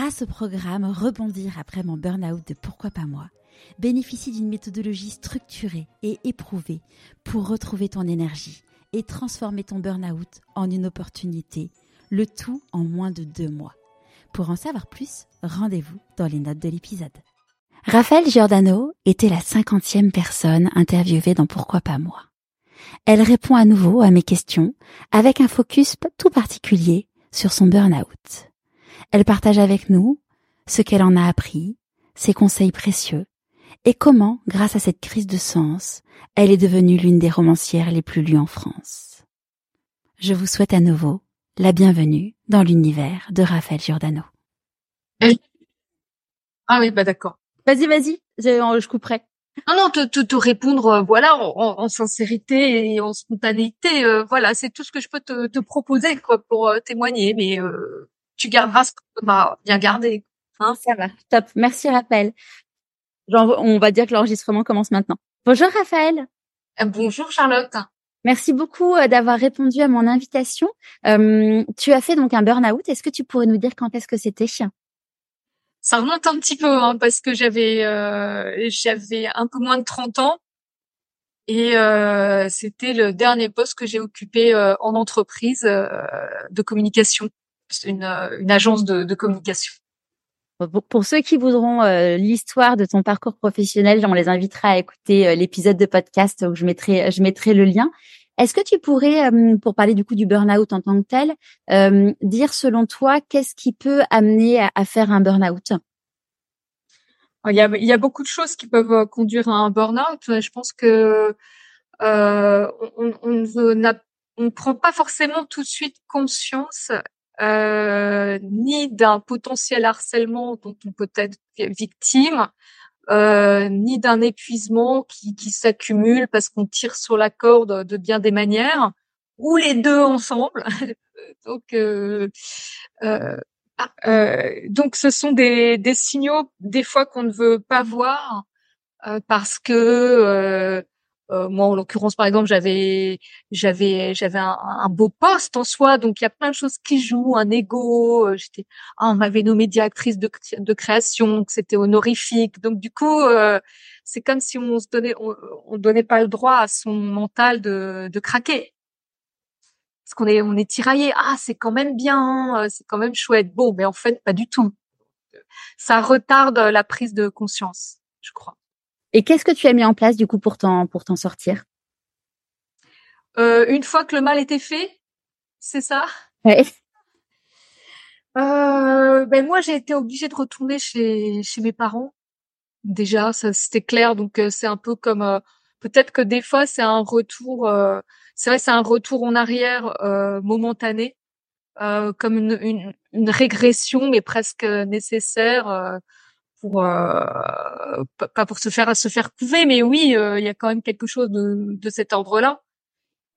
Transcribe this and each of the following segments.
grâce au programme Rebondir après mon burn-out de Pourquoi pas moi, bénéficie d'une méthodologie structurée et éprouvée pour retrouver ton énergie et transformer ton burn-out en une opportunité, le tout en moins de deux mois. Pour en savoir plus, rendez-vous dans les notes de l'épisode. Raphaël Giordano était la cinquantième personne interviewée dans Pourquoi pas moi. Elle répond à nouveau à mes questions avec un focus tout particulier sur son burn-out. Elle partage avec nous ce qu'elle en a appris, ses conseils précieux et comment, grâce à cette crise de sens, elle est devenue l'une des romancières les plus lues en France. Je vous souhaite à nouveau la bienvenue dans l'univers de Raphaël Giordano. Ah oui, bah d'accord. Vas-y, vas-y, je, je couperai. Non, non, te, te, te répondre, euh, voilà, en, en, sincérité et en spontanéité, euh, voilà, c'est tout ce que je peux te, te proposer, quoi, pour euh, témoigner. Mais tu garderas ce que tu bien gardé. Hein? Ça va, top. Merci, Raphaël. on va dire que l'enregistrement commence maintenant. Bonjour, Raphaël. bonjour, Charlotte. Merci beaucoup d'avoir répondu à mon invitation. tu as fait donc un burn-out. Est-ce que tu pourrais nous dire quand est-ce que c'était? Ça remonte un petit peu hein, parce que j'avais euh, j'avais un peu moins de 30 ans et euh, c'était le dernier poste que j'ai occupé euh, en entreprise euh, de communication, une, une agence de, de communication. Pour ceux qui voudront l'histoire de ton parcours professionnel, on les invitera à écouter l'épisode de podcast où je mettrai je mettrai le lien. Est-ce que tu pourrais, pour parler du coup du burn-out en tant que tel, dire selon toi qu'est-ce qui peut amener à, faire un burn-out? Il y, a, il y a beaucoup de choses qui peuvent euh, conduire à un burn-out. Je pense que euh, on, on, on prend pas forcément tout de suite conscience euh, ni d'un potentiel harcèlement dont on peut être victime, euh, ni d'un épuisement qui, qui s'accumule parce qu'on tire sur la corde de bien des manières, ou les deux ensemble. donc, euh, euh, euh, donc, ce sont des, des, signaux des fois qu'on ne veut pas voir euh, parce que euh, moi, en l'occurrence, par exemple, j'avais j'avais j'avais un, beau poste en soi, donc il y a plein de choses qui jouent, un ego. Euh, j'étais, ah, on m'avait nommée directrice de, création, que c'était honorifique. Donc du coup, euh, c'est comme si on se donnait, on, on, donnait pas le droit à son mental de, de craquer, parce qu'on est on est tiraillé. Ah, c'est quand même bien, c'est quand même chouette. Bon, mais en fait, pas du tout. Ça retarde la prise de conscience, je crois. Et qu'est-ce que tu as mis en place du coup pour t'en pour t'en sortir? Euh, Une fois que le mal était fait, c'est ça? Ouais. euh, Ben moi j'ai été obligée de retourner chez chez mes parents. Déjà, ça c'était clair. Donc euh, c'est un peu comme euh, peut-être que des fois c'est un retour. Euh, c'est vrai, c'est un retour en arrière momentané, comme une, une, une, régression mais presque nécessaire pour euh, pas pour se faire se faire couver, mais oui, euh, il y a quand même quelque chose de, de cet ordre-là.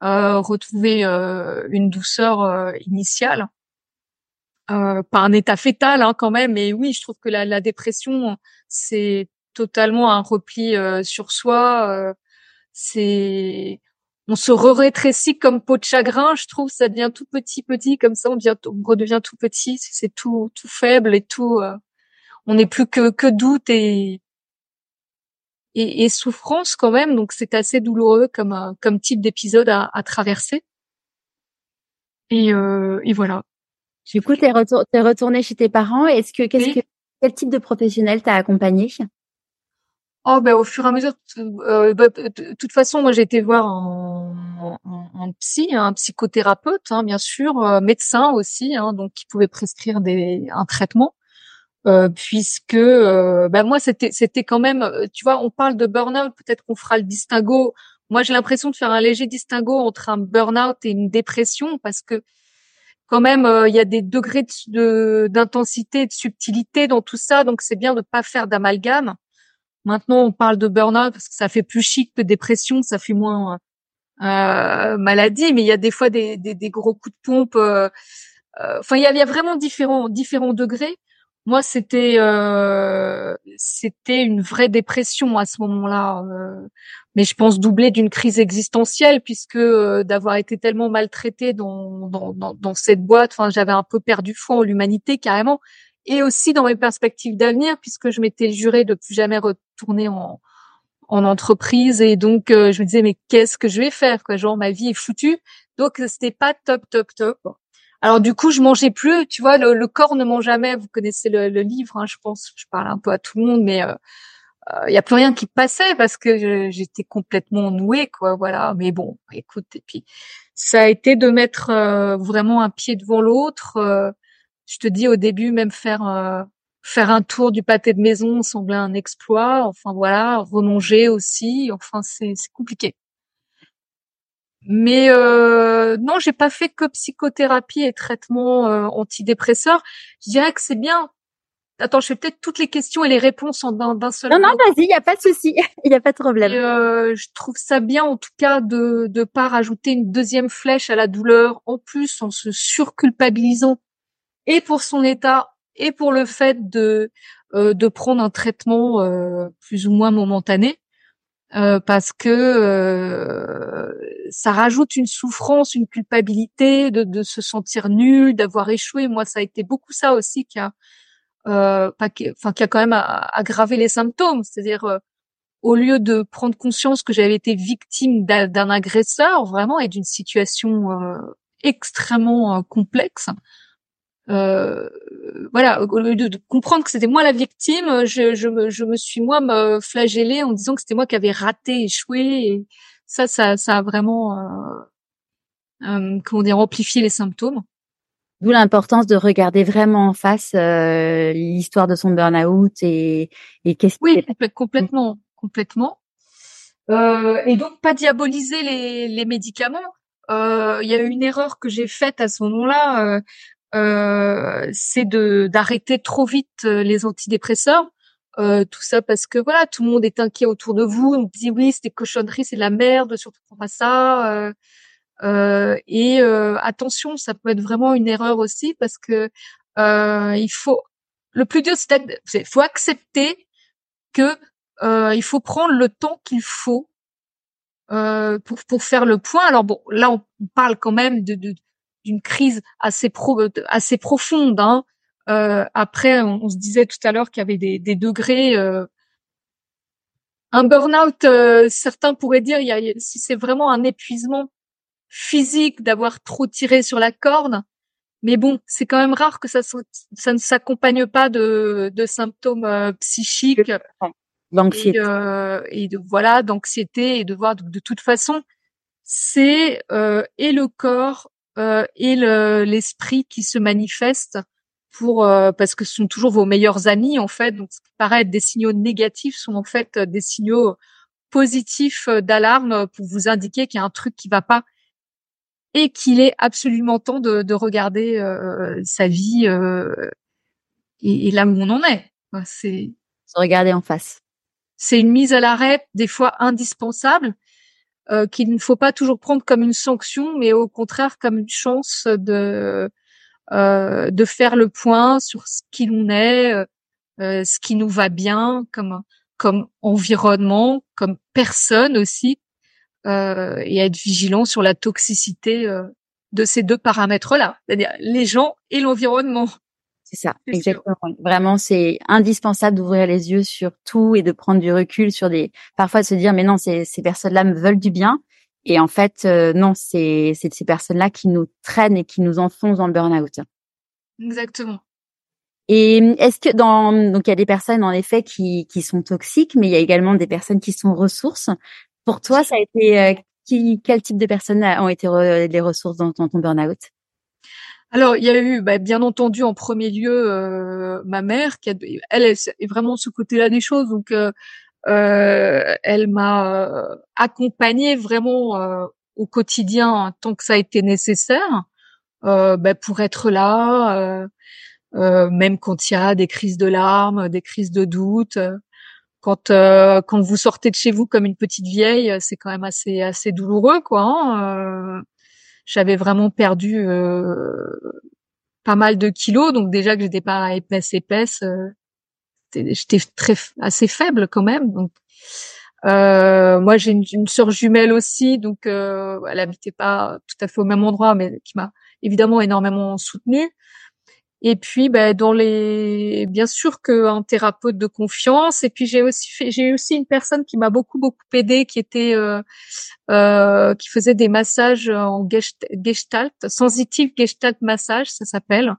Euh, retrouver euh, une douceur euh, initiale, pas un état fétal hein, quand même, mais oui, je trouve que la, la dépression c'est totalement un repli sur soi. c'est on se rétrécit comme peau de chagrin, je trouve, ça devient tout petit, petit, comme ça, on, devient, on redevient tout petit, c'est tout, tout faible et tout, on n'est plus que, que doute et, et, et, souffrance quand même. Donc c'est assez douloureux comme, euh, comme type d'épisode à, à, traverser. Et, euh, et voilà. Du coup, t'es, retour, es retourné chez tes parents. Est-ce que, qu'est-ce que, quel type de professionnel t'a accompagné? Oh ben au fur et à mesure, euh, bah, de toute façon, moi j'ai été voir un, un, un psy, un psychothérapeute, hein, bien sûr, euh, médecin aussi, hein, donc qui pouvait prescrire des un traitement. Euh, puisque euh, bah moi c'était c'était quand même euh, tu vois on parle de burn-out peut-être qu'on fera le distinguo. Moi j'ai l'impression de faire un léger distinguo entre un burn-out et une dépression parce que quand même il y a des degrés de d'intensité de subtilité dans tout ça. Donc c'est bien de pas faire d'amalgame. Maintenant on parle de burn-out parce que ça fait plus chic que dépression ça fait moins euh, maladie. Mais il y a des fois des, des, des gros coups de pompe enfin il y a, y a vraiment différents différents degrés moi, c'était euh, c'était une vraie dépression à ce moment-là, euh, mais je pense doublée d'une crise existentielle puisque euh, d'avoir été tellement maltraitée dans, dans, dans, cette boîte, enfin, j'avais un peu perdu foi en l'humanité carrément. et aussi dans mes perspectives d'avenir, puisque je m'étais juré de plus jamais retourner en, en entreprise. Et donc euh, je me disais mais qu'est-ce que je vais faire quoi? Genre ma vie est foutue. Donc c'était pas top top top alors du coup je mangeais plus tu vois le, corps ne mange jamais vous connaissez le, livre hein, je pense je parle un peu à tout le monde mais euh, il euh, y a plus rien qui passait parce que j'étais complètement nouée quoi voilà mais bon écoute et puis ça a été de mettre euh, vraiment un pied devant l'autre je te dis au début même faire faire un tour du pâté de maison semblait un exploit. Enfin voilà, remanger aussi. Enfin c'est compliqué. Mais euh, non, j'ai pas fait que psychothérapie et traitement euh, antidépresseur. Je dirais que c'est bien. Attends, je fais peut-être toutes les questions et les réponses en d'un seul. Non, non, vas-y, il y a pas de souci, il y a pas de problème. euh, je trouve ça bien, en tout cas, de de pas rajouter une deuxième flèche à la douleur, en plus en se surculpabilisant et pour son état et pour le fait de euh, de prendre un traitement euh, plus ou moins momentané euh, parce que ça rajoute une souffrance, une culpabilité de, de se sentir nul, d'avoir échoué. Moi, ça a été beaucoup ça aussi qui a pas enfin qui a quand même aggravé les symptômes, c'est-à-dire au lieu de prendre conscience que j'avais été victime d'un agresseur vraiment et d'une situation extrêmement complexe, euh, voilà, au lieu de, comprendre que c'était moi la victime, je, je, me, je me suis moi me flagellée en disant que c'était moi qui avais raté, échoué. Et ça, ça, ça a vraiment, euh, euh, comment dire, amplifié les symptômes. D'où l'importance de regarder vraiment en face euh, l'histoire de son burn-out et, et qu'est-ce oui complètement, complètement. Euh, et donc pas diaboliser les, les médicaments. Il y a eu une erreur que j'ai faite à ce moment-là. Euh, c'est de d'arrêter trop vite euh, les antidépresseurs. Euh, tout ça parce que voilà, tout le monde est inquiet autour de vous. On dit oui, c'est des cochonneries, c'est de la merde, surtout pas ça. Euh, et attention, ça peut être vraiment une erreur aussi parce que il faut le plus dur, c'est faut accepter que il faut prendre le temps qu'il faut pour pour faire le point. Alors bon, là on parle quand même de, de d'une crise assez pro, assez profonde. Hein. Euh, après, on, se disait tout à l'heure qu'il y avait des, des degrés. Euh, un burn-out, euh, certains pourraient dire, il y a, si c'est vraiment un épuisement physique d'avoir trop tiré sur la corde, mais bon, c'est quand même rare que ça, ça ne s'accompagne pas de, de symptômes euh, psychiques. D'anxiété. Et, et, de, voilà, d'anxiété et de voir de, de toute façon, c'est et le corps euh, et l'esprit qui se manifeste pour euh, parce que ce sont toujours vos meilleurs amis en fait. Donc, ce qui paraît être des signaux négatifs sont en fait des signaux positifs d'alarme pour vous indiquer qu'il y a un truc qui va pas et qu'il est absolument temps de, de regarder euh, sa vie euh, et, et, là où on en est. C'est se regarder en face. C'est une mise à l'arrêt des fois indispensable euh, qu'il ne faut pas toujours prendre comme une sanction, mais au contraire comme une chance de euh, de faire le point sur ce qui l'on est, euh, ce qui nous va bien, comme comme environnement, comme personne aussi, et être vigilant sur la toxicité de ces deux paramètres-là, c'est-à-dire les gens et l'environnement. C'est ça, exactement. Vraiment, c'est indispensable d'ouvrir les yeux sur tout et de prendre du recul sur des. Parfois, de se dire, mais non, ces, ces personnes-là me veulent du bien. Et en fait, euh, non, c'est c'est ces personnes-là qui nous traînent et qui nous enfoncent dans le burn-out. Exactement. Et est-ce que dans donc il y a des personnes en effet qui qui sont toxiques, mais il y a également des personnes qui sont ressources. Pour toi, ça a été euh, qui quel type de personnes ont été les ressources dans, dans ton burn-out? Alors, il y a eu, bah, bien entendu, en premier lieu, euh, ma mère, qui a, elle, est vraiment ce côté-là des choses. Donc, euh, euh elle m'a euh, accompagnée vraiment euh, au quotidien tant que ça a été nécessaire bah, pour être là, même quand il y a des crises de larmes, des crises de doute. Quand quand vous sortez de chez vous comme une petite vieille, c'est quand même assez assez douloureux, quoi. Hein j'avais vraiment perdu euh, pas mal de kilos, donc déjà que j'étais pas épaisse épaisse, euh, j'étais très assez faible quand même. Donc euh, moi j'ai une, une sœur jumelle aussi, donc elle habitait pas tout à fait au même endroit, mais qui m'a évidemment énormément soutenue. Et puis, ben, dans les, bien sûr qu'un thérapeute de confiance. Et puis j'ai aussi fait, j'ai aussi une personne qui m'a beaucoup beaucoup aidé, qui était, euh, euh, qui faisait des massages en gestalt, sensitive gestalt massage, ça s'appelle.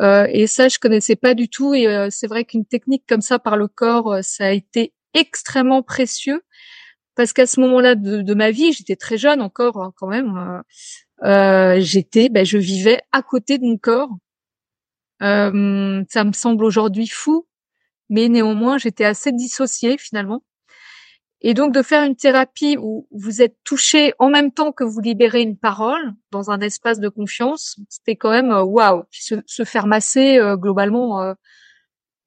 Euh, et ça, je connaissais pas du tout. Et euh, c'est vrai qu'une technique comme ça par le corps, euh, ça a été extrêmement précieux parce qu'à ce moment-là de, ma vie, j'étais très jeune encore hein, quand même. Euh, j'étais, ben, je vivais à côté de mon corps euh, ça me semble aujourd'hui fou, mais néanmoins, j'étais assez dissociée finalement. Et donc de faire une thérapie où vous êtes touché en même temps que vous libérez une parole dans un espace de confiance, c'était quand même euh, waouh. Se, se, faire masser euh, globalement, euh,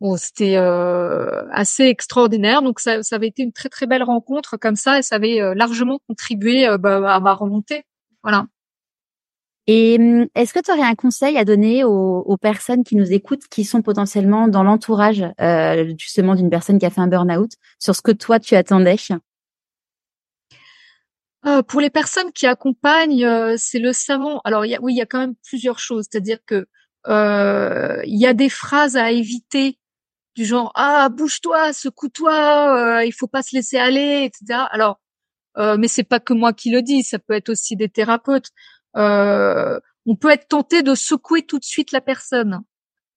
bon, c'était euh, assez extraordinaire. Donc ça, ça, avait été une très très belle rencontre comme ça et ça avait largement contribué bah, à ma remontée. Voilà. Et hum, est-ce que tu aurais un conseil à donner aux, personnes qui nous écoutent, qui sont potentiellement dans l'entourage euh, justement d'une personne qui a fait un burn-out, sur ce que toi tu attendais? Euh, pour les personnes qui accompagnent, euh, c'est le savon. Alors, y a, oui, il y a quand même plusieurs choses. C'est-à-dire que il y a des phrases à éviter du genre ah bouge-toi, secoue-toi, il faut pas se laisser aller, etc. Alors, mais c'est pas que moi qui le dis, ça peut être aussi des thérapeutes. Euh, on peut être tenté de secouer tout de suite la personne.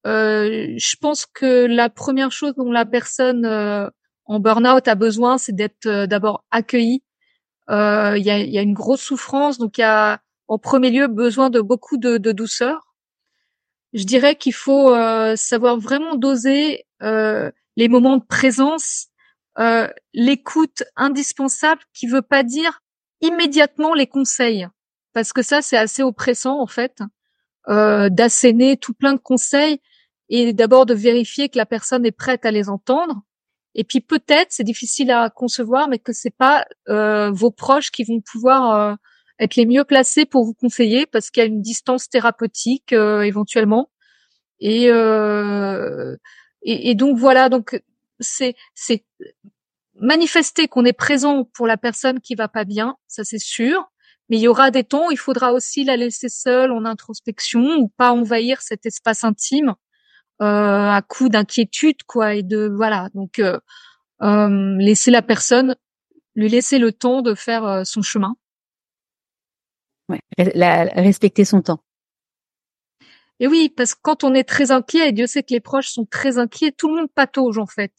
Euh, je pense que la première chose dont la personne euh, en burn-out a besoin, c'est d'être euh, d'abord accueillie. Il y a, y, a, une grosse souffrance, donc il y a en premier lieu besoin de beaucoup de, de douceur. Je dirais qu'il faut savoir vraiment doser les moments de présence, l'écoute indispensable, qui veut pas dire immédiatement les conseils parce que ça c'est assez oppressant en fait euh, d'asséner tout plein de conseils et d'abord de vérifier que la personne est prête à les entendre. Et puis peut-être c'est difficile à concevoir mais que c'est pas euh, vos proches qui vont pouvoir euh, être les mieux placés pour vous conseiller parce qu'il y a une distance thérapeutique euh, éventuellement. Et, euh, et, et donc voilà. Donc c'est c'est manifester qu'on est présent pour la personne qui va pas bien ça c'est sûr mais il y aura des temps il faudra aussi la laisser seule en introspection ou pas envahir cet espace intime euh, à coup d'inquiétude, quoi, et de voilà. Donc euh, euh, laisser la personne, lui laisser le temps de faire euh, son chemin. La, respecter son temps. Et oui, parce que quand on est très inquiet, et Dieu sait que les proches sont très inquiets, tout le monde patauge en fait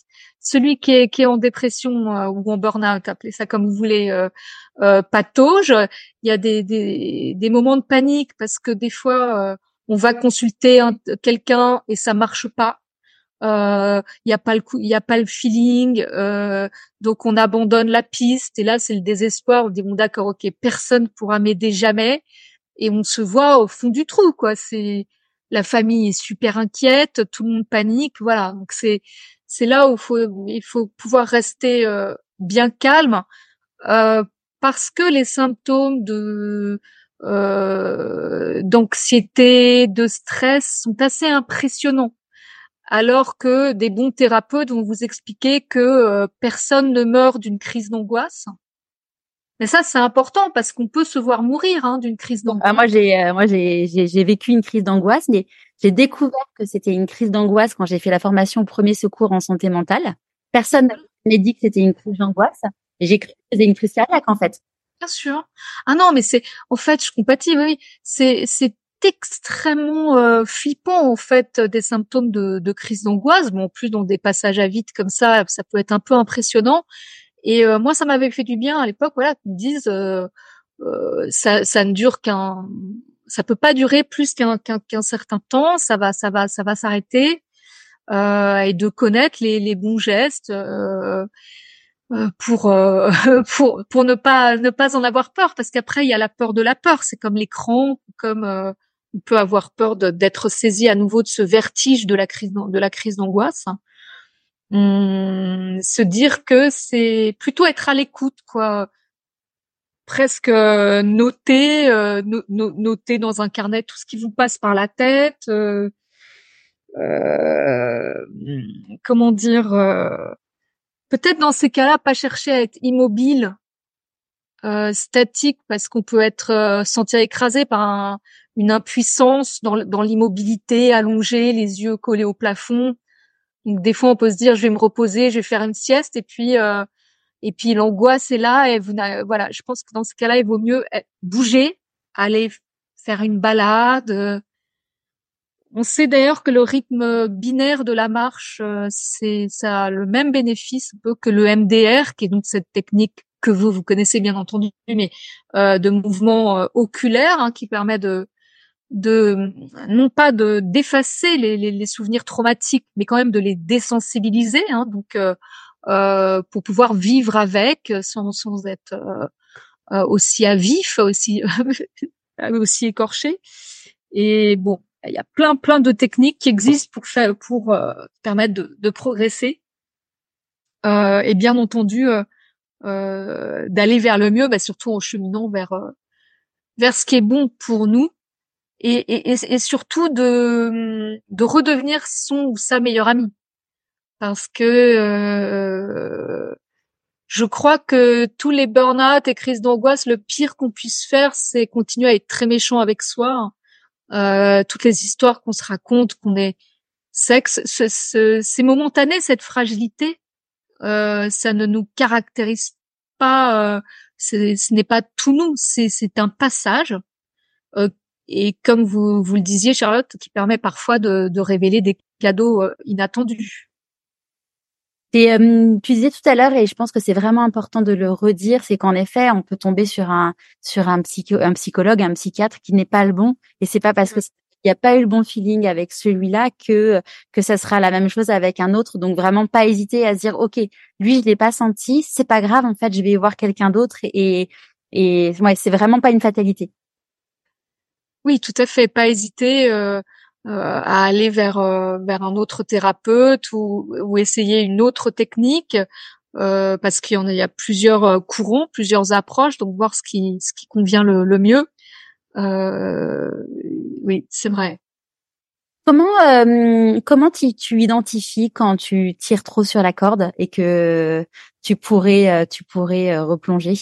celui qui est, qui est en dépression euh, ou en burn-out, appelez ça comme vous voulez, euh, euh, patauge. Il y a des, des, des, moments de panique parce que des fois, euh, on va consulter quelqu'un et ça marche pas. Il y a pas le il y a pas le feeling, donc on abandonne la piste et là c'est le désespoir. On dit bon d'accord, ok, personne pourra m'aider jamais et on se voit au fond du trou quoi. C'est la famille est super inquiète, tout le monde panique, voilà. Donc c'est c'est là où faut, il faut pouvoir rester euh, bien calme euh, parce que les symptômes de euh, d'anxiété, de stress sont assez impressionnants. Alors que des bons thérapeutes vont vous expliquer que personne ne meurt d'une crise d'angoisse. Mais ça, c'est important parce qu'on peut se voir mourir hein, d'une crise d'angoisse. Ah, moi, j'ai, moi, j'ai, j'ai vécu une crise d'angoisse, mais j'ai découvert que c'était une crise d'angoisse quand j'ai fait la formation au premier secours en santé mentale. Personne m'a dit que c'était une crise d'angoisse. J'ai cru que c'était une crise cardiaque, en fait. Bien sûr. Ah non, mais c'est, en fait, je compatis, oui. C'est, c'est extrêmement euh, flippant, en fait, des symptômes de, de crise d'angoisse. Bon, en plus, dans des passages à vide comme ça, ça peut être un peu impressionnant. Et euh, moi, ça m'avait fait du bien à l'époque, voilà, qu'ils me disent, euh, euh, ça, ça ne dure qu'un ça peut pas durer plus qu'un qu'un certain temps. Ça va, ça va, ça va s'arrêter. Euh, et de connaître les, les bons gestes euh, euh pour pour pour ne pas ne pas en avoir peur parce qu'après il y a la peur de la peur. C'est comme l'écran, comme on peut avoir peur d'être saisi à nouveau de ce vertige de la crise de la crise d'angoisse. Hum, se dire que c'est plutôt être à l'écoute quoi presque euh, noter, euh, noter dans un carnet tout ce qui vous passe par la tête. Euh, comment dire Peut-être dans ces cas-là, pas chercher à être immobile, statique, parce qu'on peut être sentir écrasé par une impuissance dans, dans l'immobilité, allongée, les yeux collés au plafond. Donc des fois, on peut se dire, je vais me reposer, je vais faire une sieste, et puis euh, et puis l'angoisse est là. Et vous, voilà, je pense que dans ce cas-là, il vaut mieux eh, bouger, aller faire une balade. On sait d'ailleurs que le rythme binaire de la marche, euh, c'est ça a le même bénéfice que le MDR, qui est donc cette technique que vous vous connaissez bien entendu, mais euh, de mouvement euh, oculaire hein, qui permet de de non pas de d'effacer les, les, les, souvenirs traumatiques, mais quand même de les désensibiliser. Hein, donc euh, euh, pour pouvoir vivre avec sans, sans être euh, aussi à vif, aussi aussi écorché. Et bon, il y a plein plein de techniques qui existent pour faire pour permettre de, de progresser. et bien entendu euh, d'aller vers le mieux, bah, surtout en cheminant vers euh, vers ce qui est bon pour nous et, et, et, surtout de de redevenir son ou sa meilleure amie parce que euh, je crois que tous les burn-out et crises d'angoisse, le pire qu'on puisse faire, c'est continuer à être très méchant avec soi. Euh, toutes les histoires qu'on se raconte, qu'on est sexe, c'est momentané cette fragilité, euh, ça ne nous caractérise pas, euh, ce n'est pas tout nous, c'est un passage. Euh, et comme vous, vous le disiez, Charlotte, qui permet parfois de, de révéler des cadeaux inattendus. Et tu disais tout à l'heure, et je pense que c'est vraiment important de le redire, c'est qu'en effet, on peut tomber sur un sur un, psycho, un psychologue, un psychiatre qui n'est pas le bon, et c'est pas parce que mmh il n'y a pas eu le bon feeling avec celui-là que que ça sera la même chose avec un autre. Donc vraiment pas hésiter à se dire ok, lui je l'ai pas senti, c'est pas grave en fait, je vais voir quelqu'un d'autre et et ouais, c'est vraiment pas une fatalité. Oui, tout à fait, pas hésiter euh, euh, à aller vers euh, vers un autre thérapeute ou ou essayer une autre technique. parce qu'il y en a, y a plusieurs courants, plusieurs approches, donc voir ce qui ce qui convient le, le mieux. Oui, c'est vrai. Comment comment tu, tu identifies quand tu tires trop sur la corde et que tu pourrais tu pourrais replonger?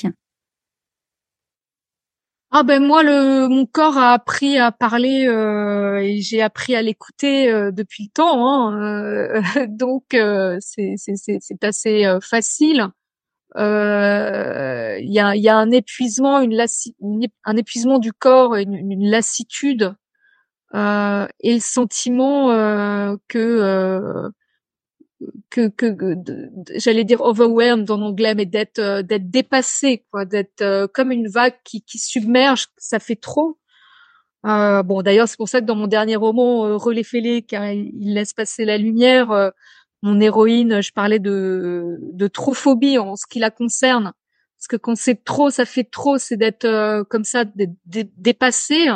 Ah ben moi le mon corps a appris à parler euh, et j'ai appris à l'écouter euh, depuis le temps hein, donc c'est c'est assez facile. Il y a il y a un épuisement une, un épuisement du corps une, une lassitude euh, et le sentiment euh, que, euh, que que, j'allais dire overwhelmed en anglais, mais d'être euh, d'être dépassé, quoi, d'être euh, comme une vague qui, qui submerge, ça fait trop. Euh, bon, d'ailleurs, c'est pour ça que dans mon dernier roman, Relais fêlé, car il laisse passer la lumière, mon héroïne, je parlais de de trophobie en ce qui la concerne, parce que quand c'est trop, ça fait trop, c'est d'être comme ça, d'être dépassé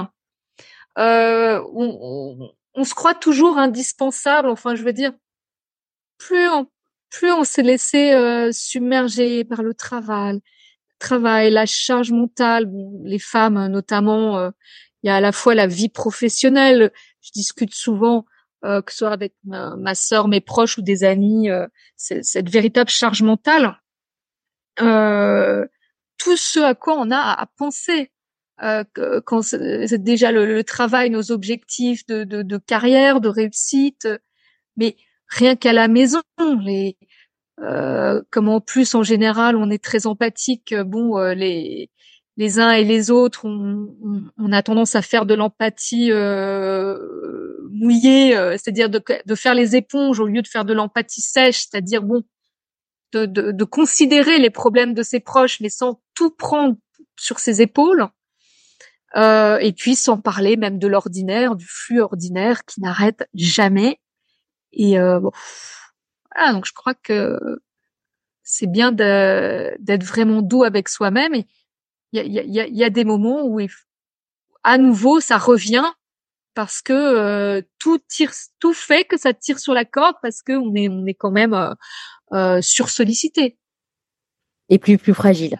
euh, on, on, se croit toujours indispensable. Enfin, je veux dire, plus on, plus on s'est laissé euh, submerger par le travail, travail, la charge mentale. les femmes, notamment, euh, il y a à la fois la vie professionnelle. Je discute souvent, euh, que ce soit avec ma, ma sœur, mes proches ou des amis, euh, cette véritable charge mentale. tout ce à quoi on a à penser euh, quand c'est déjà le, travail, nos objectifs de, de, de, carrière, de réussite, mais rien qu'à la maison, les euh, comme en plus en général on est très empathique, bon euh, les les uns et les autres, on, a tendance à faire de l'empathie euh, mouillée, euh, c'est-à-dire de, faire les éponges au lieu de faire de l'empathie sèche, c'est-à-dire bon de, de, considérer les problèmes de ses proches, mais sans tout prendre sur ses épaules. Euh, et puis sans parler même de l'ordinaire, du flux ordinaire qui n'arrête jamais. Et euh, bon, voilà, donc je crois que c'est bien d'être vraiment doux avec soi-même. Et il y a, y, a, y a, des moments où à nouveau ça revient parce que euh, tout tire, tout fait que ça tire sur la corde parce que on est, on est quand même euh, euh sursollicité et plus plus fragile.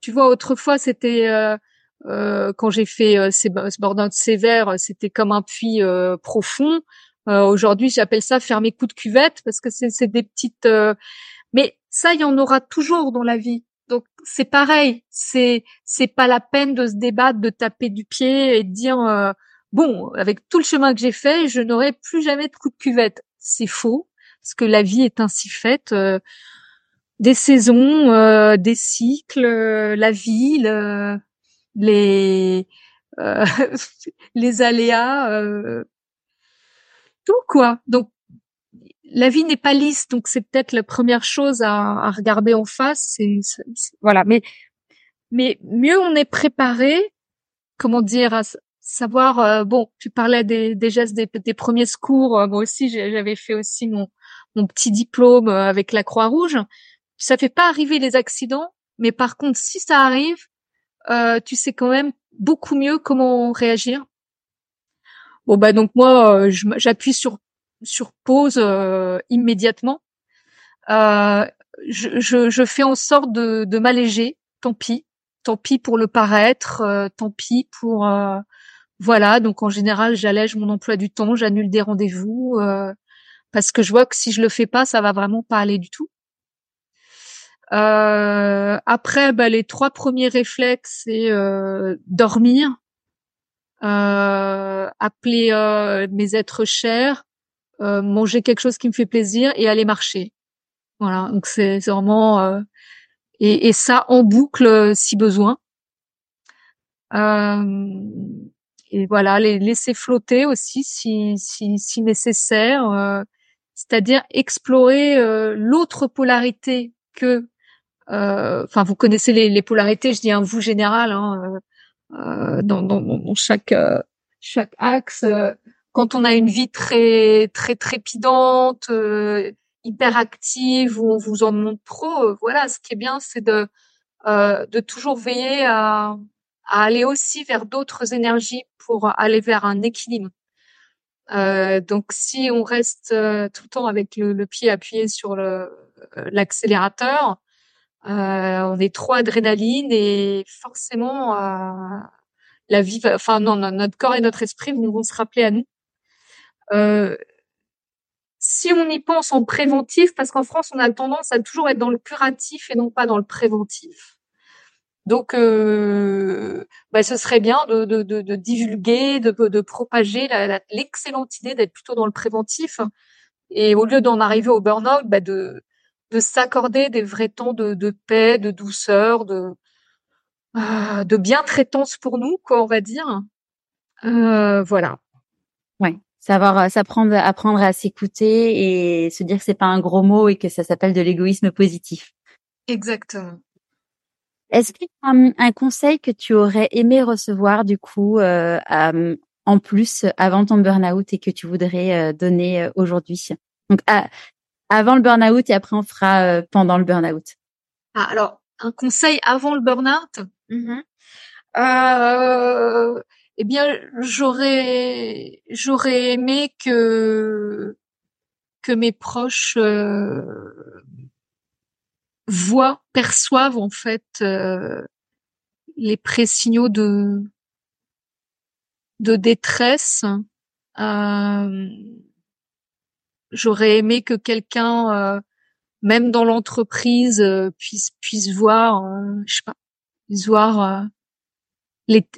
tu vois, autrefois c'était euh, euh, quand j'ai fait ces, ce burn-out sévère, c'était comme un puits euh, profond. Euh, aujourd'hui, j'appelle ça faire mes coups de cuvette parce que c'est des petites. Mais ça, il y en aura toujours dans la vie. Donc c'est pareil. C'est c'est pas la peine de se débattre, de taper du pied et de dire bon, avec tout le chemin que j'ai fait, je n'aurai plus jamais de coup de cuvette. C'est faux, parce que la vie est ainsi faite. Euh, des saisons, euh, des cycles, euh, la ville, les les aléas, tout quoi. Donc la vie n'est pas lisse, donc c'est peut-être la première chose à, à regarder en face. Voilà, mais mais mieux on est préparé, comment dire, à savoir. Euh, bon, tu parlais des, des gestes des, des, premiers secours. Euh, moi aussi, j'avais fait aussi mon mon petit diplôme euh, avec la Croix Rouge. Ça fait pas arriver les accidents, mais par contre, si ça arrive, tu sais quand même beaucoup mieux comment réagir. Bon bah donc moi, j'appuie sur sur pause euh, immédiatement. Euh, je, fais en sorte de, de m'alléger. Tant pis, tant pis pour le paraître, euh, tant pis pour voilà. Donc en général, j'allège mon emploi du temps, j'annule des rendez-vous parce que je vois que si je le fais pas, ça va vraiment pas aller du tout. Euh, après, bah, les trois premiers réflexes, c'est euh, dormir, euh, appeler mes êtres chers, euh, manger quelque chose qui me fait plaisir et aller marcher. Voilà, donc c'est vraiment euh, et, et, ça en boucle euh, si besoin. et voilà, les laisser flotter aussi si si, si nécessaire, c'est-à-dire explorer l'autre polarité que enfin vous connaissez les, les, polarités, je dis un vous général hein, dans, dans, dans, chaque chaque axe quand on a une vie très très trépidante, euh, hyper active, où on vous en montre trop, euh, voilà, ce qui est bien, c'est de euh, de toujours veiller à, à aller aussi vers d'autres énergies pour aller vers un équilibre. Euh, donc, si on reste tout le temps avec le, le pied appuyé sur l'accélérateur, on est trop adrénaline et forcément la vie, enfin non, notre corps et notre esprit vont se rappeler à nous euh, si on y pense en préventif, parce qu'en France, on a tendance à toujours être dans le curatif et non pas dans le préventif. Donc, euh, bah, ce serait bien de, de, de, de divulguer, de, de propager l'excellente idée d'être plutôt dans le préventif. Et au lieu d'en arriver au burn-out, bah, de, de s'accorder des vrais temps de, de paix, de douceur, de, euh, de bien traitance pour nous, quoi, on va dire. Euh, voilà. Ouais. Savoir euh, s'apprendre, apprendre à s'écouter et se dire que c'est pas un gros mot et que ça s'appelle de l'égoïsme positif. Exactement. Est-ce qu'il y a un, conseil que tu aurais aimé recevoir du coup euh, en plus avant ton burn-out et que tu voudrais euh, donner aujourd'hui? Donc avant le burn-out et après on fera pendant le burn-out. Ah, alors un conseil avant le burn-out? Mm-hmm eh bien, j'aurais j'aurais aimé que que mes proches euh, voient, perçoivent en fait euh, les pré-signaux de de détresse. Euh, j'aurais aimé que quelqu'un, même dans l'entreprise, puisse puisse voir, je sais pas, puisse voir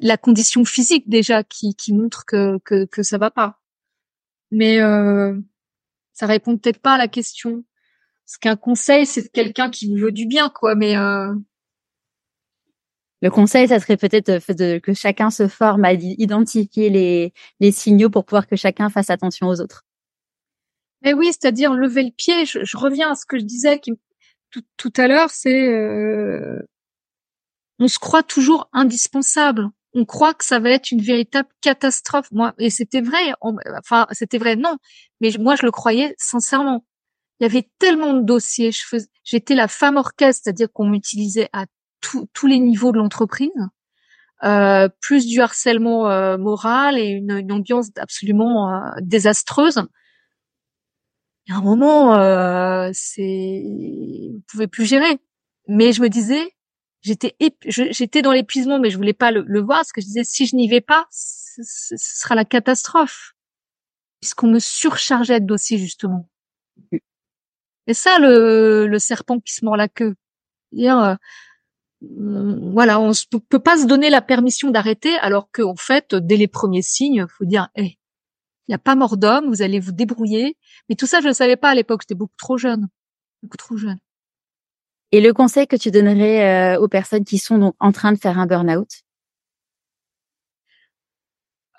la condition physique déjà qui, qui montre que, que, que ça va pas. Mais euh, ça répond peut-être pas à la question. Ce qu'un conseil, c'est quelqu'un qui vous veut du bien, quoi. Mais euh... le conseil, ça serait peut-être que chacun se forme à identifier les, les signaux pour pouvoir que chacun fasse attention aux autres. Mais oui, c'est-à-dire lever le pied. Je, reviens à ce que je disais tout, tout à l'heure, c'est euh, on se croit toujours indispensable. On croit que ça va être une véritable catastrophe. Moi, et c'était vrai. enfin, c'était vrai, non. Mais moi, je le croyais sincèrement. Il y avait tellement de dossiers. J'étais la femme orchestre, c'est-à-dire qu'on m'utilisait à tous les niveaux de l'entreprise. Euh, plus du harcèlement euh, moral et une, ambiance absolument désastreuse. Et à un moment, c'est, vous pouvez plus gérer. Mais je me disais, j'étais j'étais dans l'épuisement, mais je voulais pas le, voir parce que je disais si je n'y vais pas, ce, sera la catastrophe, puisqu'on me surchargeait de dossiers justement? Et ça, le, le serpent qui se mord la queue. Dire, euh, voilà, on ne peut pas se donner la permission d'arrêter, alors qu'en fait, dès les premiers signes, faut dire, hey, il n'y a pas mort d'homme, vous allez vous débrouiller. Mais tout ça, je ne savais pas à l'époque, j'étais beaucoup trop jeune, beaucoup trop jeune. Et le conseil que tu donnerais euh, aux personnes qui sont donc en train de faire un burn-out?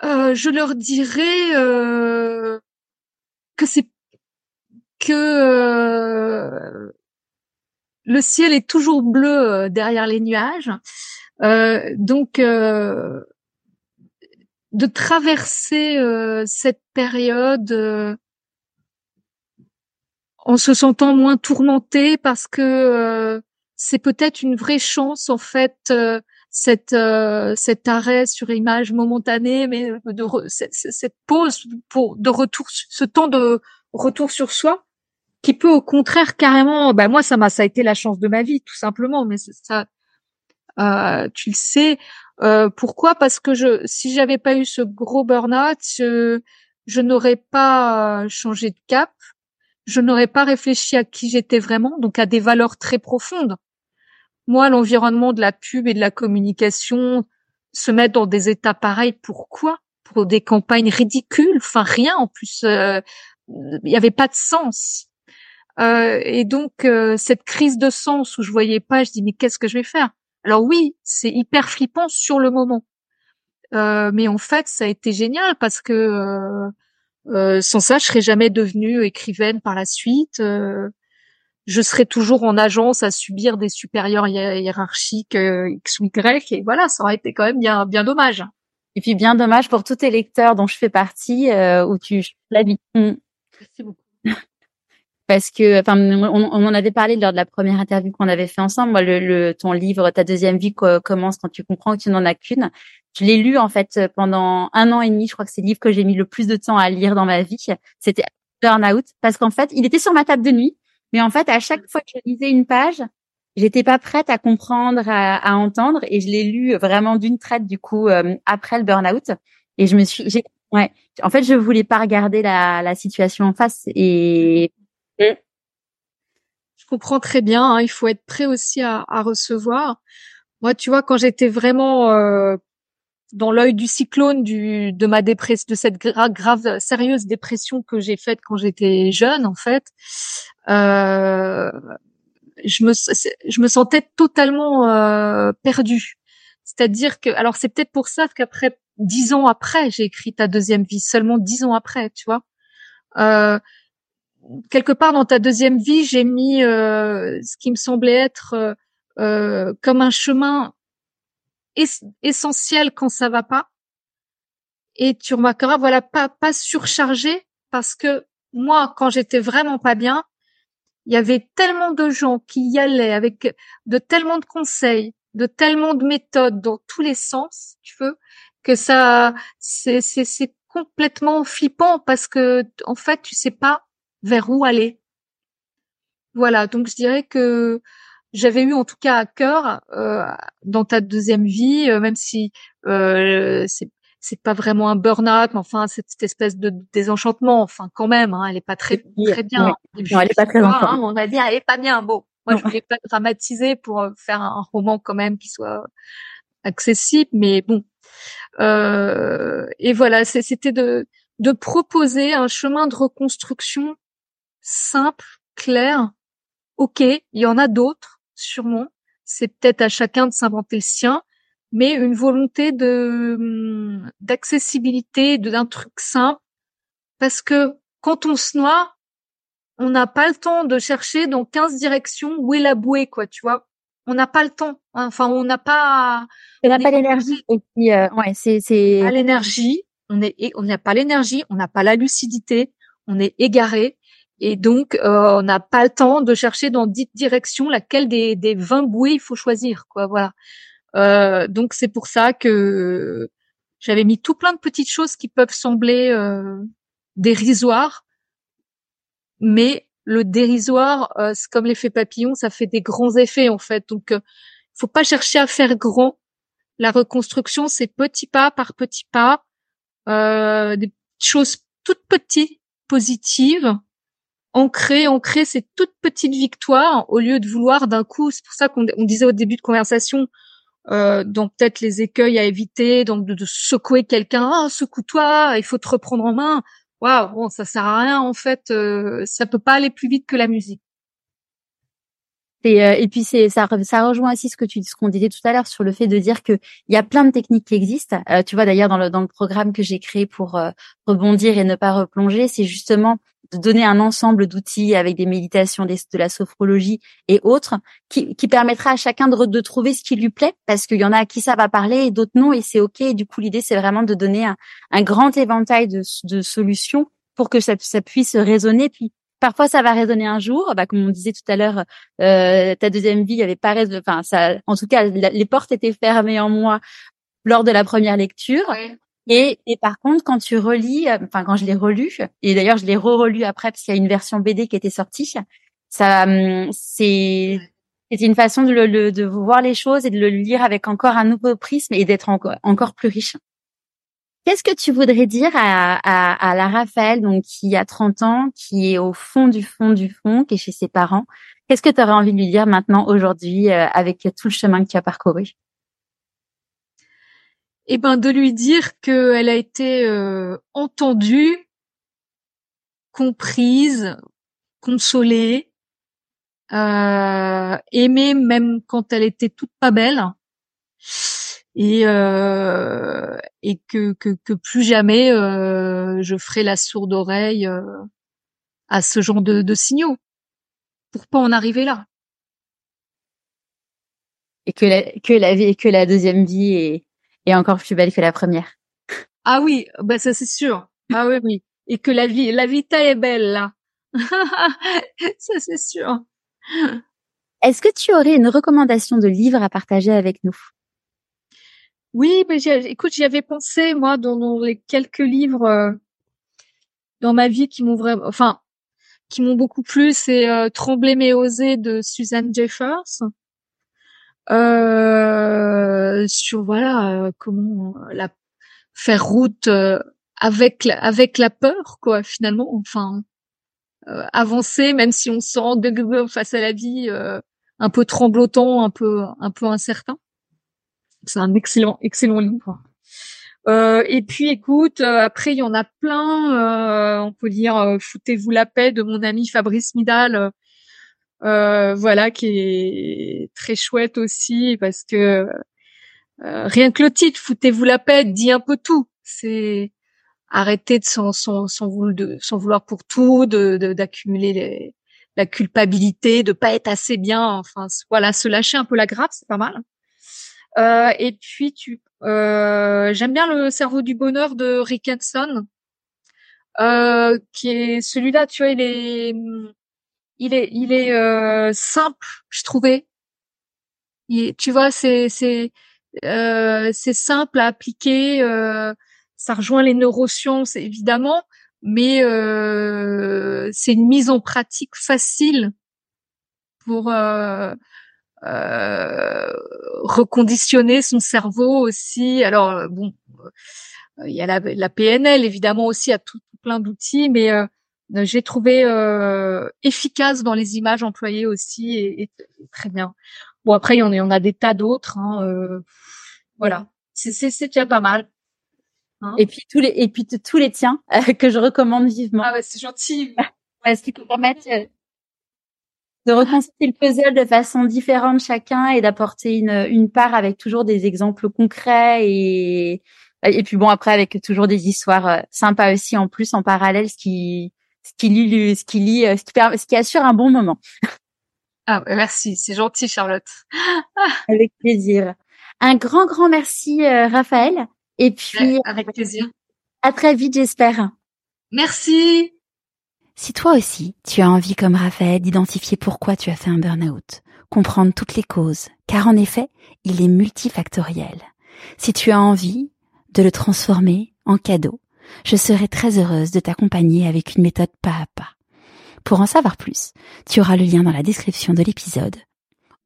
Euh, Je leur dirais euh, que c'est que euh, le ciel est toujours bleu derrière les nuages. donc de traverser cette période en se sentant moins tourmenté parce que euh, c'est peut-être une vraie chance en fait euh, cette euh, cet arrêt sur image momentanée mais de cette, pause pour de retour ce temps de retour sur soi qui peut au contraire carrément bah moi ça m'a ça a été la chance de ma vie tout simplement mais ça tu le sais. Pourquoi? Parce que je si j'avais pas eu ce gros burn-out je, je n'aurais pas changé de cap. Je n'aurais pas réfléchi à qui j'étais vraiment, donc à des valeurs très profondes. Moi, l'environnement de la pub et de la communication, se mettre dans des états pareils, pourquoi? Pour des campagnes ridicules, enfin rien en plus, euh, il n'y avait pas de sens. Euh, et donc euh, cette crise de sens où je voyais pas, je dis mais qu'est-ce que je vais faire? Alors oui, c'est hyper flippant sur le moment, mais en fait ça a été génial parce que euh, sans ça, je serais jamais devenue écrivaine par la suite. Euh, je serais toujours en agence à subir des supérieurs hiérarchiques euh, X ou Y. Et voilà, ça aurait été quand même bien, bien dommage. Et puis bien dommage pour tous tes lecteurs dont je fais partie, où tu la vie. Mm. Merci beaucoup. Parce que, enfin, on, on, en avait parlé lors de la première interview qu'on avait fait ensemble. Moi, le, le, ton livre, ta deuxième vie commence quand tu comprends que tu n'en as qu'une. Je l'ai lu en fait pendant un an et demi. Je crois que c'est le livre que j'ai mis le plus de temps à lire dans ma vie. C'était Burnout parce qu'en fait, il était sur ma table de nuit, mais en fait, à chaque fois que je lisais une page, j'étais pas prête à comprendre, à, à entendre, et je l'ai lu vraiment d'une traite du coup euh, après le Burnout. Et je me suis, ouais, en fait, je voulais pas regarder la, la situation en face et je comprends très bien. Hein, il faut être prêt aussi à, à, recevoir. Moi, tu vois, quand j'étais vraiment euh, dans l'œil du cyclone du, de ma dépression, de cette grave, sérieuse dépression que j'ai faite quand j'étais jeune, en fait, euh, je me, je me sentais totalement euh, perdue. C'est-à-dire que, alors c'est peut-être pour ça qu'après dix ans après, j'ai écrit ta deuxième vie, seulement dix ans après, tu vois. Euh, quelque part dans ta deuxième vie, j'ai mis euh, ce qui me semblait être euh, euh comme un chemin essentiel quand ça va pas. Et tu remarqueras, voilà, pas, pas surchargé parce que moi, quand j'étais vraiment pas bien, il y avait tellement de gens qui y allaient avec de tellement de conseils, de tellement de méthodes dans tous les sens, tu veux, que ça, c'est, complètement flippant parce que, en fait, tu sais pas vers où aller. Voilà. Donc, je dirais que j'avais eu en tout cas à cœur euh, dans ta deuxième vie, euh, même si euh, c'est c'est pas vraiment un burn-out, mais enfin cette, cette, espèce de désenchantement, enfin quand même, hein, elle est pas très très bien. non, elle est pas très hein, On va dire, elle est pas bien. Bon, moi je voulais pas dramatiser pour euh, faire un roman quand même qui soit accessible, mais bon. Euh, et voilà, c'était de de proposer un chemin de reconstruction simple, clair. Ok, il y en a d'autres sûrement. C'est peut-être à chacun de s'inventer le sien, mais une volonté de hum, d'accessibilité, d'un truc simple, parce que quand on se noie, on n'a pas le temps de chercher dans 15 directions où est la bouée, quoi, tu vois. On n'a pas le temps. Enfin, on n'a pas. On n'a pas l'énergie. Et puis, euh, ouais, c'est c'est. Pas l'énergie. On est, on n'a pas l'énergie. On n'a pas la lucidité. On est égaré. Et donc, euh, on n'a pas le temps de chercher dans dix directions laquelle des, des 20 bouées il faut choisir. Quoi, voilà. Euh, donc, c'est pour ça que j'avais mis tout plein de petites choses qui peuvent sembler euh, dérisoires, mais le dérisoire, euh, c'est comme l'effet papillon, ça fait des grands effets en fait. Donc, il faut pas chercher à faire grand. La reconstruction, c'est petit pas par petit pas, des choses toutes petites, positives, ancrer, ancrer ces toutes petites victoires au lieu de vouloir d'un coup. C'est pour ça qu'on disait au début de conversation, euh, donc peut-être les écueils à éviter, donc de, secouer quelqu'un, ah, secoue-toi, il faut te reprendre en main. Waouh, bon, ça sert à rien en fait, euh, ça peut pas aller plus vite que la musique. Et, euh, puis c'est ça, ça rejoint aussi ce que tu ce qu'on disait tout à l'heure sur le fait de dire que il y a plein de techniques qui existent. Euh, tu vois d'ailleurs dans le dans le programme que j'ai créé pour rebondir et ne pas replonger, c'est justement de donner un ensemble d'outils avec des méditations, de la sophrologie et autres qui, qui permettra à chacun de, de trouver ce qui lui plaît parce qu'il y en a à qui ça va parler et d'autres non et c'est ok. Du coup l'idée c'est vraiment de donner un, un grand éventail de, de solutions pour que ça, ça puisse résonner puis Parfois, ça va résonner un jour. Bah, comme on disait tout à l'heure, euh, ta deuxième vie, il y avait pas enfin, ça, en tout cas, les portes étaient fermées en moi lors de la première lecture. Et, et par contre, quand tu relis, euh, enfin, quand je l'ai relu, et d'ailleurs, je l'ai re-relu après parce qu'il y a une version BD qui était sortie, ça, hum, c'est, c'est une façon de, le, de voir les choses et de le lire avec encore un nouveau prisme et d'être encore, encore plus riche. Qu'est-ce que tu voudrais dire à, à, à, la Raphaël, donc qui a 30 ans, qui est au fond du fond du fond, qui est chez ses parents? Qu'est-ce que tu aurais envie de lui dire maintenant, aujourd'hui, euh, avec tout le chemin que tu as parcouru? Eh ben, de lui dire qu'elle a été euh, entendue, comprise, consolée, euh, aimée même quand elle était toute pas belle. Et euh, et que, que, plus jamais je ferai la sourde oreille à ce genre de, de signaux. Pour pas en arriver là. Et que la que la vie que la deuxième vie est est encore plus belle que la première. Ah oui bah ça c'est sûr. Ah oui oui. Et que la vie la vita est belle là. Ça c'est sûr. Est-ce que tu aurais une recommandation de livre à partager avec nous? Oui, mais écoute, j'y avais pensé moi dans, les quelques livres euh, dans ma vie qui m'ont vraiment, enfin, qui m'ont beaucoup plu, c'est euh, Trembler mais oser de Suzanne Jeffers. Euh, sur voilà comment la faire route avec la, avec la peur quoi finalement enfin avancer même si on sent face à la vie un peu tremblotant un peu un peu incertain c'est un excellent, excellent livre. Euh, et puis, écoute, euh, après, il y en a plein. Euh, on peut lire Foutez-vous la paix de mon ami Fabrice Midal, voilà, qui est très chouette aussi parce que rien que le titre, Foutez-vous la paix, dit un peu tout. C'est arrêter de s'en, vouloir pour tout, de, d'accumuler la culpabilité, de pas être assez bien. Enfin, voilà, se lâcher un peu la grappe, c'est pas mal. Euh, et puis tu, euh, j'aime bien le cerveau du bonheur de Rick Hanson, euh, qui est celui-là. Tu vois, il est, il est, il est euh, simple, je trouvais. tu vois, c'est c'est euh, c'est simple à appliquer. Euh, ça rejoint les neurosciences évidemment, mais c'est une mise en pratique facile pour euh, reconditionner son cerveau aussi. Alors euh, bon, euh, il y a la, PNL évidemment aussi, à tout, plein d'outils, mais j'ai trouvé efficace dans les images employées aussi et, très bien. Bon après il y en a, on a des tas d'autres. Hein, voilà, c'est déjà pas mal. Hein. et puis tous les et puis tous les tiens que je recommande vivement. Ah ouais, c'est gentil. Ouais, ce qui peut permettre de reconstituer le puzzle de façon différente chacun et d'apporter une, une part avec toujours des exemples concrets et et puis bon après avec toujours des histoires euh, sympas aussi en plus en parallèle ce qui ce qui lit ce qui lit euh, ce qui permet, ce qui assure un bon moment. Ah merci, c'est gentil Charlotte. avec plaisir. Un grand grand merci euh, Raphaël et puis avec plaisir. À très vite j'espère. Merci. Si toi aussi, tu as envie comme Raphaël d'identifier pourquoi tu as fait un burn-out, comprendre toutes les causes, car en effet, il est multifactoriel. Si tu as envie de le transformer en cadeau, je serai très heureuse de t'accompagner avec une méthode pas à pas. Pour en savoir plus, tu auras le lien dans la description de l'épisode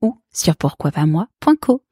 ou sur pourquoipasmoi.co.